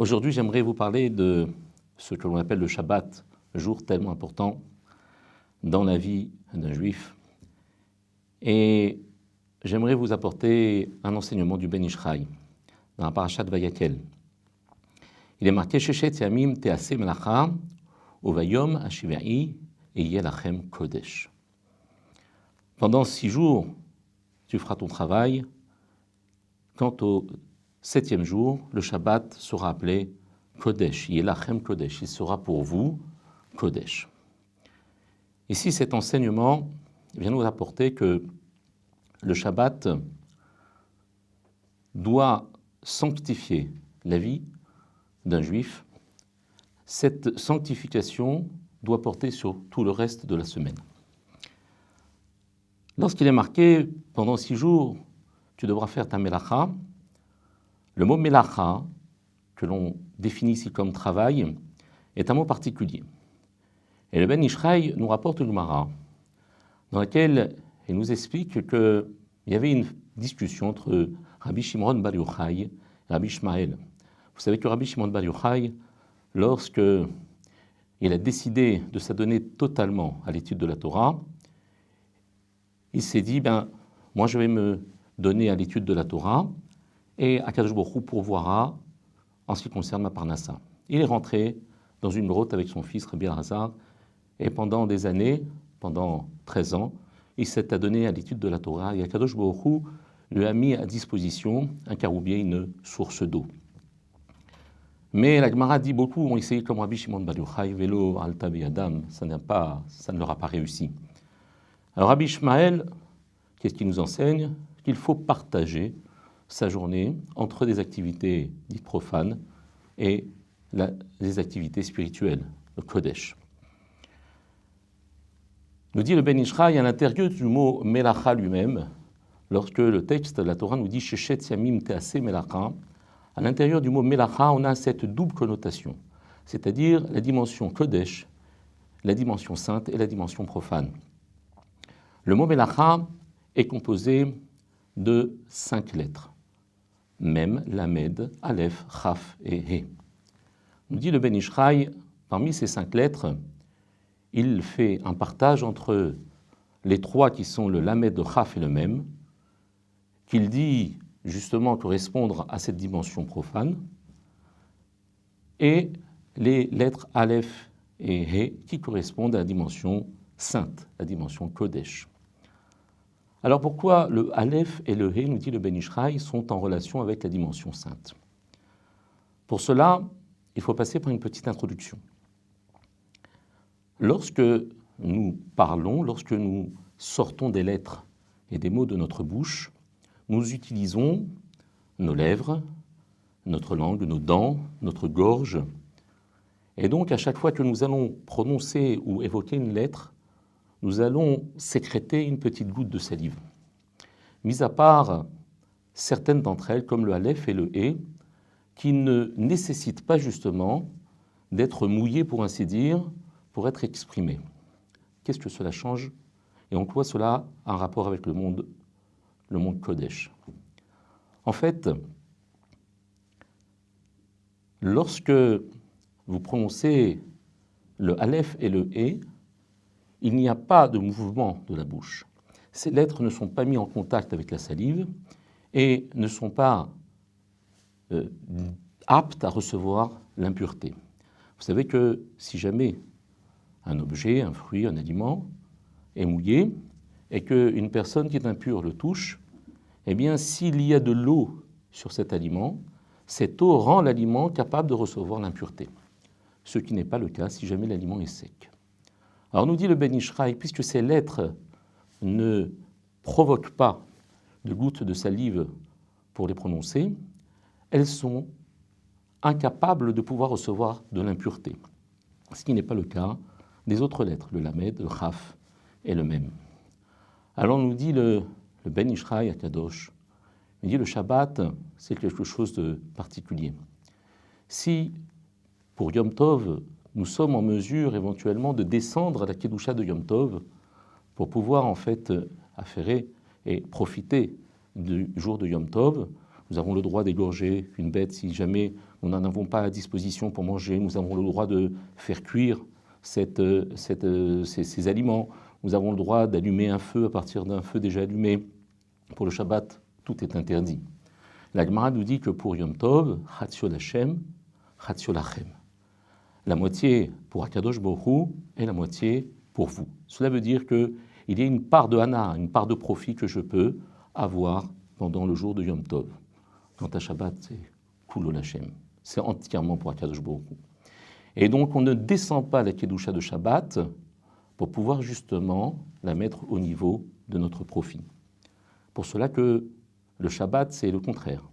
Aujourd'hui, j'aimerais vous parler de ce que l'on appelle le Shabbat, jour tellement important dans la vie d'un juif. Et j'aimerais vous apporter un enseignement du Ben Ishraï, dans la parashat Vayakel. Il est marqué Shechet Yamim Tease Melacha, Uvayom Ashivai Yelachem Kodesh. Pendant six jours, tu feras ton travail. Quant au septième jour, le Shabbat sera appelé Kodesh, Yelachem Kodesh. Il sera pour vous Kodesh. Ici, cet enseignement vient nous apporter que le Shabbat doit sanctifier la vie d'un juif. Cette sanctification doit porter sur tout le reste de la semaine. Lorsqu'il est marqué pendant six jours, tu devras faire ta melacha, le mot melacha, que l'on définit ici comme travail, est un mot particulier. Et le Ben Ishraï nous rapporte une Mara, dans laquelle il nous explique qu'il y avait une discussion entre Rabbi Shimon Bar Yochai et Rabbi Ishmael. Vous savez que Rabbi Shimon Bar Yochai, lorsque il a décidé de s'adonner totalement à l'étude de la Torah, il s'est dit, ben, moi je vais me donner à l'étude de la Torah, et Akadosh Baruch pourvoira en ce qui concerne ma parnassa. Il est rentré dans une grotte avec son fils Rabbi Hazar, et pendant des années, pendant 13 ans, il s'est adonné à l'étude de la Torah, et Akadosh Baruch lui a mis à disposition un caroubier, une source d'eau. Mais la Gemara dit beaucoup ont essayé comme Rabbi Shimon Bar Yochai, vélo, alta Adam, ça, pas, ça ne leur a pas réussi. Alors Rabbi Ishmael, qu'est-ce qu'il nous enseigne? Qu'il faut partager sa journée entre des activités dites profanes et les activités spirituelles, le Kodesh. Nous dit le Ben Ishraï à l'intérieur du mot Melacha lui-même, lorsque le texte de la Torah nous dit Shechet Yamim Tease Melacha, à l'intérieur du mot Melacha, on a cette double connotation, c'est-à-dire la dimension Kodesh, la dimension sainte et la dimension profane. Le mot Melacha est composé de cinq lettres. Mem, Lamed, Aleph, Chaf et He. Nous dit le Ben Ishraï, parmi ces cinq lettres, il fait un partage entre les trois qui sont le Lamed, le Chaf et le Mem, qu'il dit justement correspondre à cette dimension profane, et les lettres Aleph et He qui correspondent à la dimension sainte, la dimension Kodesh. Alors pourquoi le Aleph et le He, nous dit le Ben Ishraï, sont en relation avec la dimension sainte? Pour cela, il faut passer par une petite introduction. Lorsque nous parlons, lorsque nous sortons des lettres et des mots de notre bouche, nous utilisons nos lèvres, notre langue, nos dents, notre gorge. Et donc, à chaque fois que nous allons prononcer ou évoquer une lettre, nous allons sécréter une petite goutte de salive. Mis à part certaines d'entre elles, comme le Aleph et le E, qui ne nécessitent pas justement d'être mouillées, pour ainsi dire, pour être exprimées. Qu'est-ce que cela change Et en quoi cela a un rapport avec le monde le monde Kodesh? En fait, lorsque vous prononcez le Aleph et le E, il n'y a pas de mouvement de la bouche. Ces lettres ne sont pas mises en contact avec la salive et ne sont pas euh, aptes à recevoir l'impureté. Vous savez que si jamais un objet, un fruit, un aliment est mouillé, et qu'une personne qui est impure le touche, eh bien, s'il y a de l'eau sur cet aliment, cette eau rend l'aliment capable de recevoir l'impureté, ce qui n'est pas le cas si jamais l'aliment est sec. Alors nous dit le Ben Ishraï, puisque ces lettres ne provoquent pas de gouttes de salive pour les prononcer, elles sont incapables de pouvoir recevoir de l'impureté, ce qui n'est pas le cas des autres lettres, le lamed, le khaf et le même. Alors nous dit le, Ben Ishraï à Kadosh, il dit le Shabbat, c'est quelque chose de particulier. Si pour Yom Tov, nous sommes en mesure éventuellement de descendre à la Kedusha de Yom Tov pour pouvoir en fait affairer et profiter du jour de Yom Tov, Nous avons le droit d'égorger une bête si jamais nous n'en avons pas à disposition pour manger. Nous avons le droit de faire cuire cette, cette, ces, aliments. Nous avons le droit d'allumer un feu à partir d'un feu déjà allumé. Pour le Shabbat, tout est interdit. La Gemara nous dit que pour Yom Tov, Chatzio Hashem, Chatzio Lachem. La moitié pour Akadosh Borou et la moitié pour vous. Cela veut dire qu'il y a une part de Hana, une part de profit que je peux avoir pendant le jour de Yom Tov. Quant à Shabbat, c'est Kulol Hashem. C'est entièrement pour Akadosh Borou. Et donc, on ne descend pas la Kedusha de Shabbat pour pouvoir justement la mettre au niveau de notre profit. Pour cela que le Shabbat, c'est le contraire.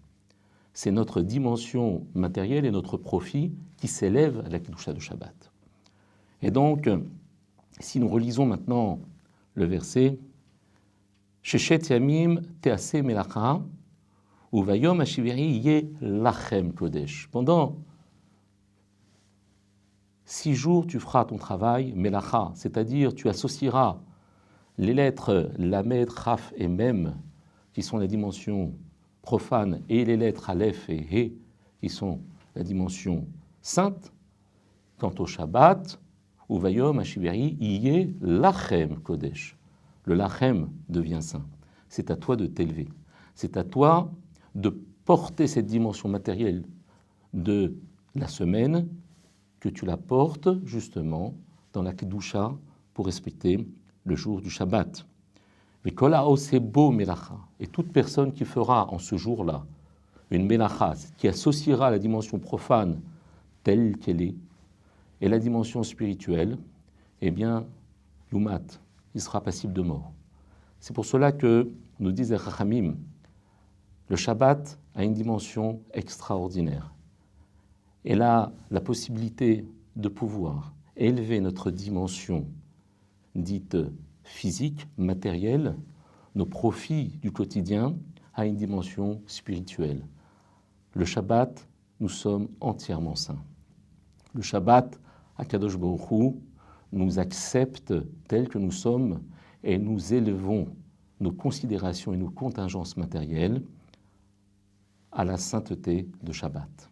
C'est notre dimension matérielle et notre profit qui s'élève à la Kedusha de Shabbat. Et donc, si nous relisons maintenant le verset, Shechet Yamim Tease Melacha, ou Vayom Ashiveri Ye Lachem Kodesh. Pendant six jours, tu feras ton travail Melacha, c'est-à-dire tu associeras les lettres Lamed, Raf et Mem qui sont la dimension profane, et les lettres Aleph et He, qui sont la dimension sainte. Quant au Shabbat, ou Vayom Hashiveri, est Lachem Kodesh. Le Lachem devient saint. C'est à toi de t'élever. C'est à toi de porter cette dimension matérielle de la semaine, que tu la portes justement dans la Kedusha pour respecter le jour du Shabbat. Et toute personne qui fera en ce jour-là une melacha, qui associera la dimension profane telle qu'elle est, et la dimension spirituelle, eh bien, Yumat, il sera passible de mort. C'est pour cela que, nous disent les le Shabbat a une dimension extraordinaire. Elle a la possibilité de pouvoir élever notre dimension dite physique, matériel, nos profits du quotidien à une dimension spirituelle. Le Shabbat, nous sommes entièrement saints. Le Shabbat, Akadosh Baruch nous accepte tels que nous sommes et nous élevons nos considérations et nos contingences matérielles à la sainteté de Shabbat.